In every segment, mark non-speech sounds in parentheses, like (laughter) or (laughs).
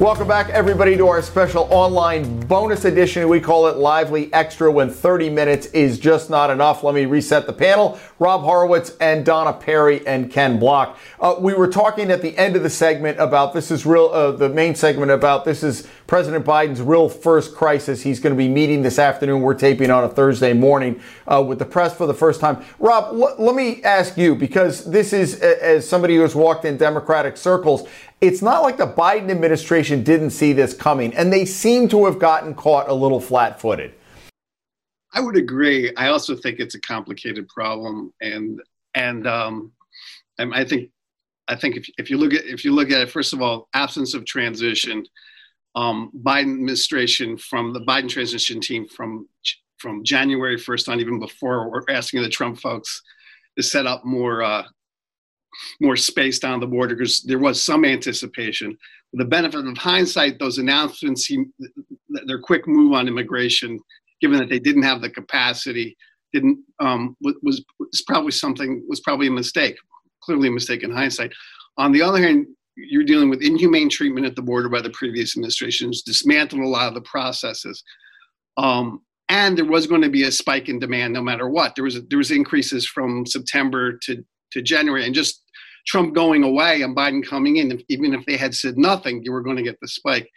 Welcome back, everybody, to our special online bonus edition. We call it Lively Extra when 30 minutes is just not enough. Let me reset the panel. Rob Horowitz and Donna Perry and Ken Block. Uh, we were talking at the end of the segment about this is real, uh, the main segment about this is President Biden's real first crisis. He's going to be meeting this afternoon. We're taping on a Thursday morning uh, with the press for the first time. Rob, l- let me ask you, because this is, as somebody who has walked in Democratic circles, it's not like the Biden administration didn't see this coming, and they seem to have gotten caught a little flat footed. I would agree. I also think it's a complicated problem, and and um, I think I think if, if you look at if you look at it, first of all, absence of transition, um, Biden administration from the Biden transition team from from January 1st on, even before we're asking the Trump folks to set up more uh, more space down the border because there was some anticipation. The benefit of hindsight, those announcements, their quick move on immigration, given that they didn't have the capacity, didn't um, was, was probably something was probably a mistake. Clearly, a mistake in hindsight. On the other hand, you're dealing with inhumane treatment at the border by the previous administrations, dismantled a lot of the processes. Um, and there was going to be a spike in demand no matter what. There was there was increases from September to to January, and just Trump going away and Biden coming in, even if they had said nothing, you were going to get the spike.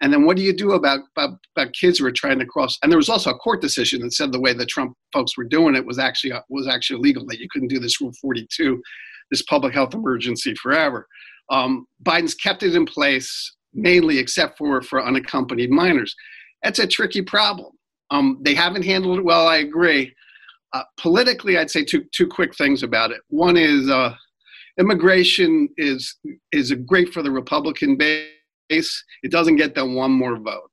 And then what do you do about, about, about kids who are trying to cross? And there was also a court decision that said the way the Trump folks were doing it was actually was actually illegal. That you couldn't do this Rule 42, this public health emergency forever. Um, Biden's kept it in place mainly, except for for unaccompanied minors. That's a tricky problem. Um, they haven't handled it well. I agree. Uh, politically, I'd say two two quick things about it. One is uh, immigration is is great for the Republican base. It doesn't get them one more vote.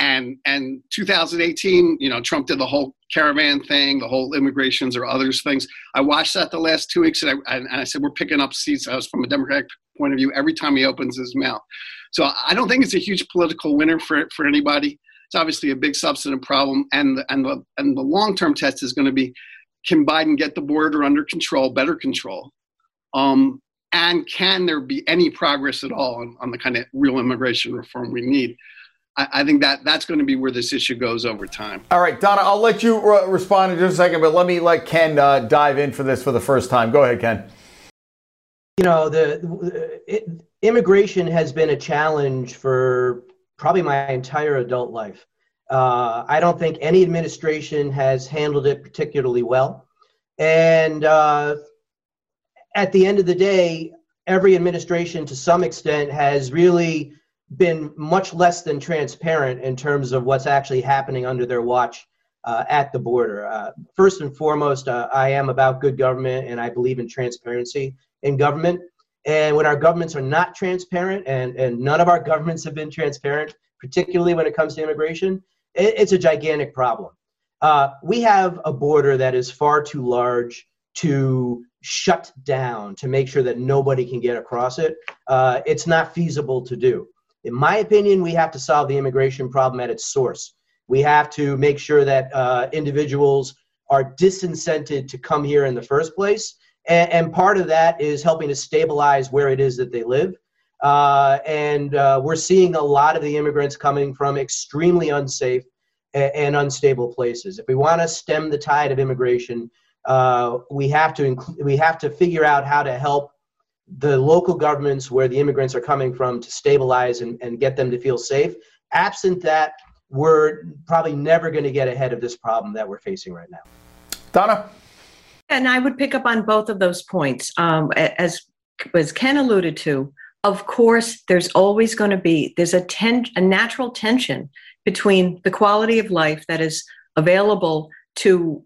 And and 2018, you know, Trump did the whole caravan thing, the whole immigrations or others things. I watched that the last two weeks, and I, and I said we're picking up seats. I was from a Democratic point of view every time he opens his mouth. So I don't think it's a huge political winner for for anybody. It's obviously a big substantive problem, and the, and the and the long term test is going to be can Biden get the border under control, better control, um, and can there be any progress at all on, on the kind of real immigration reform we need? I, I, think that that's going to be where this issue goes over time. All right, Donna, I'll let you re- respond in just a second, but let me let Ken uh, dive in for this for the first time. Go ahead, Ken. You know, the it, immigration has been a challenge for probably my entire adult life. Uh, I don't think any administration has handled it particularly well. And uh, at the end of the day, every administration to some extent has really been much less than transparent in terms of what's actually happening under their watch uh, at the border. Uh, first and foremost, uh, I am about good government and I believe in transparency in government. And when our governments are not transparent, and, and none of our (laughs) governments have been transparent, particularly when it comes to immigration, it, it's a gigantic problem. Uh, we have a border that is far too large to shut down to make sure that nobody can get across it. Uh, it's not feasible to do. In my opinion, we have to solve the immigration problem at its source. We have to make sure that uh, individuals are disincented to come here in the first place. And, and, part of that is helping to stabilize where it is that they live. Uh, and uh, we're seeing a lot of the immigrants coming from extremely unsafe and, and unstable places. If we want to stem the tide of immigration, uh, we have to inc- we have to figure out how to help the local governments where the immigrants are coming from to stabilize and, and get them to feel safe. Absent that, we're probably never going to get ahead of this problem that we're facing right now. Donna? And I would pick up on both of those points. Um, as, as Ken alluded to, of course, there's always going to be, there's a, ten, a natural tension between the quality of life that is available to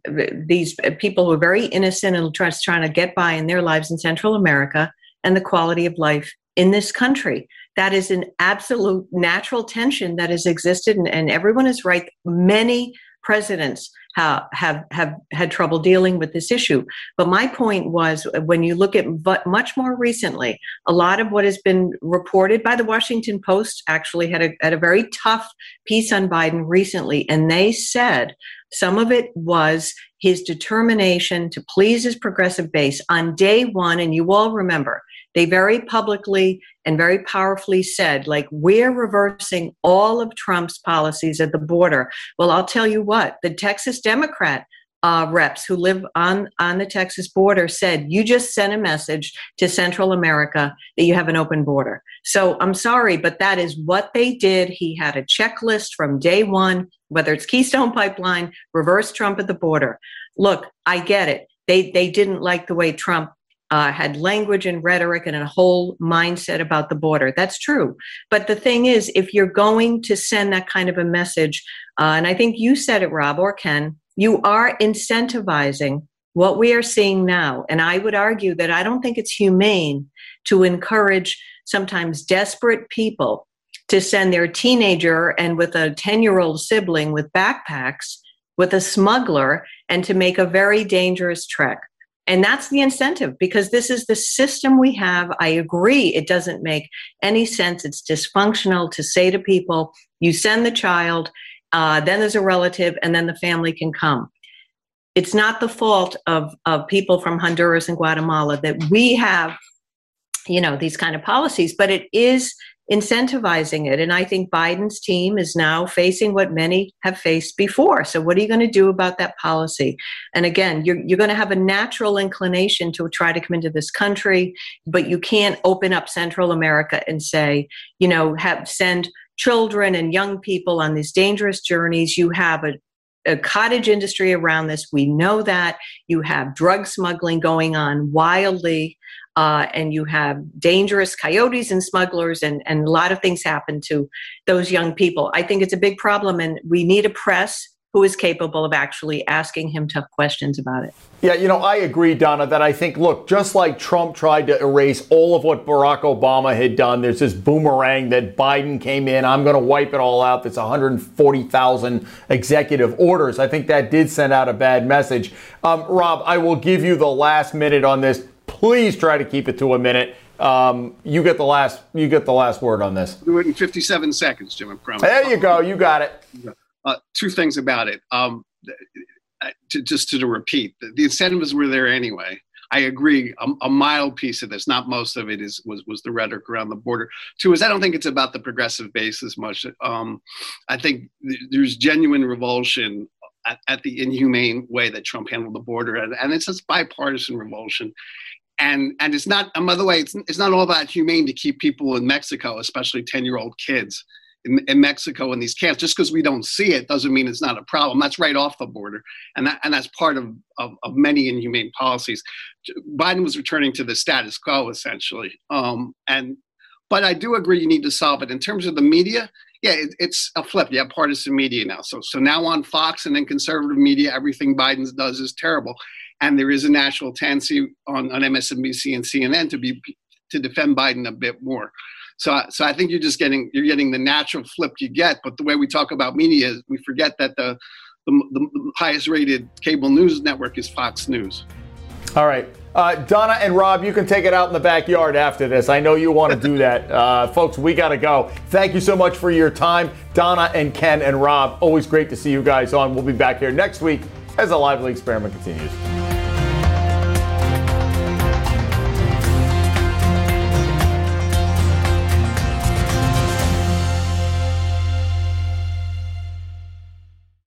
these uh, people who are very innocent and just trying to get by in their lives in Central America and the quality of life in this country. That is an absolute natural tension that has existed, and, and everyone is right. Many presidents have, have have had trouble dealing with this issue. But my point was, uh, when you look at but much more recently, a lot of what has been reported by the Washington Post actually had a had a very tough piece on Biden recently, and they said Some of it was his determination to please his progressive base on day one. And you all remember, they very publicly and very powerfully said, like, we're reversing all of Trump's policies at the border. Well, I'll tell you what, the Texas Democrat uh, reps who live on, on the Texas border said, you just sent a message to Central America that you have an open border. So I'm sorry, but that is what they did. He had a checklist from day one, whether it's Keystone (laughs) Pipeline, reverse Trump at the border. Look, I get it. They, they didn't like the way Trump uh, had language and rhetoric and a whole mindset about the border. That's true. But the thing is, if you're going to send that kind of a message, uh, and I think you said it, Rob or Ken, you are incentivizing what we are seeing now. And I would argue that I don't think it's humane to encourage sometimes desperate people to send their teenager and with a 10 year old sibling with backpacks with a smuggler and to make a very dangerous trek. And that's the incentive because this is the system we have. I agree, it doesn't make any sense. It's dysfunctional to say to people, you send the child, uh, then there's a relative, and then the family can come. It's not the fault of, of people from Honduras and Guatemala that we have, you know, these kind of policies, but it is incentivizing it. And I think Biden's team is now facing what many have faced before. So, what are you going to do about that policy? And again, you're, you're going to have a natural inclination to try to come into this country, but you can't open up Central America and say, you know, have send children and young people on these dangerous journeys. You have a a cottage industry around this. We know that you have drug smuggling going on wildly uh, and you have dangerous coyotes and smugglers, and, and a lot of things happen to those young people. I think it's a big problem, and we need a press who is capable of actually asking him tough questions about it. Yeah, you know, I agree, Donna, that I think, look, just like Trump tried to erase all of what Barack Obama had done, there's this boomerang that Biden came in, I'm going to wipe it all out. That's 140,000 executive orders. I think that did send out a bad message. Um, Rob, I will give you the last minute on this. Please try to keep it to a minute. Um, you get the last. You get the last word on this. Do it in 57 seconds, Jim. I promise. There you go. You got it. Uh, two things about it. Um, to, just to, to repeat, the, the, incentives were there anyway. I agree. A, a, mild piece of this, not most of it, is was was the rhetoric around the border. Two is I don't think it's about the progressive base as much. Um, I think th- there's genuine revulsion at, at, the inhumane way that Trump handled the border, and, and it's a bipartisan revulsion and and it's not and by the way it's, it's not all that humane to keep people in mexico especially 10 year old kids in, in, mexico in these camps just because we don't see it doesn't mean it's not a problem that's right off the border and that and that's part of of, of many inhumane policies biden was returning to the status quo essentially um, and but i do agree you need to solve it in terms of the media yeah, it, it's a flip. You have partisan media now. So so now on Fox and then conservative media, everything Biden does is terrible and there is a national tendency on, on MSNBC and CNN to be to defend Biden a bit more. So, so I think you're just getting you're getting the natural flip you get. But the way we talk about media is we forget that the the, the highest rated cable news network is Fox News. All right. Uh, Donna and Rob, you can take it out in the backyard after this. I know you want to do that. Uh, folks, we got to go. Thank you so much for your time. Donna and Ken and Rob, always great to see you guys on. We'll be back here next week as the lively experiment continues.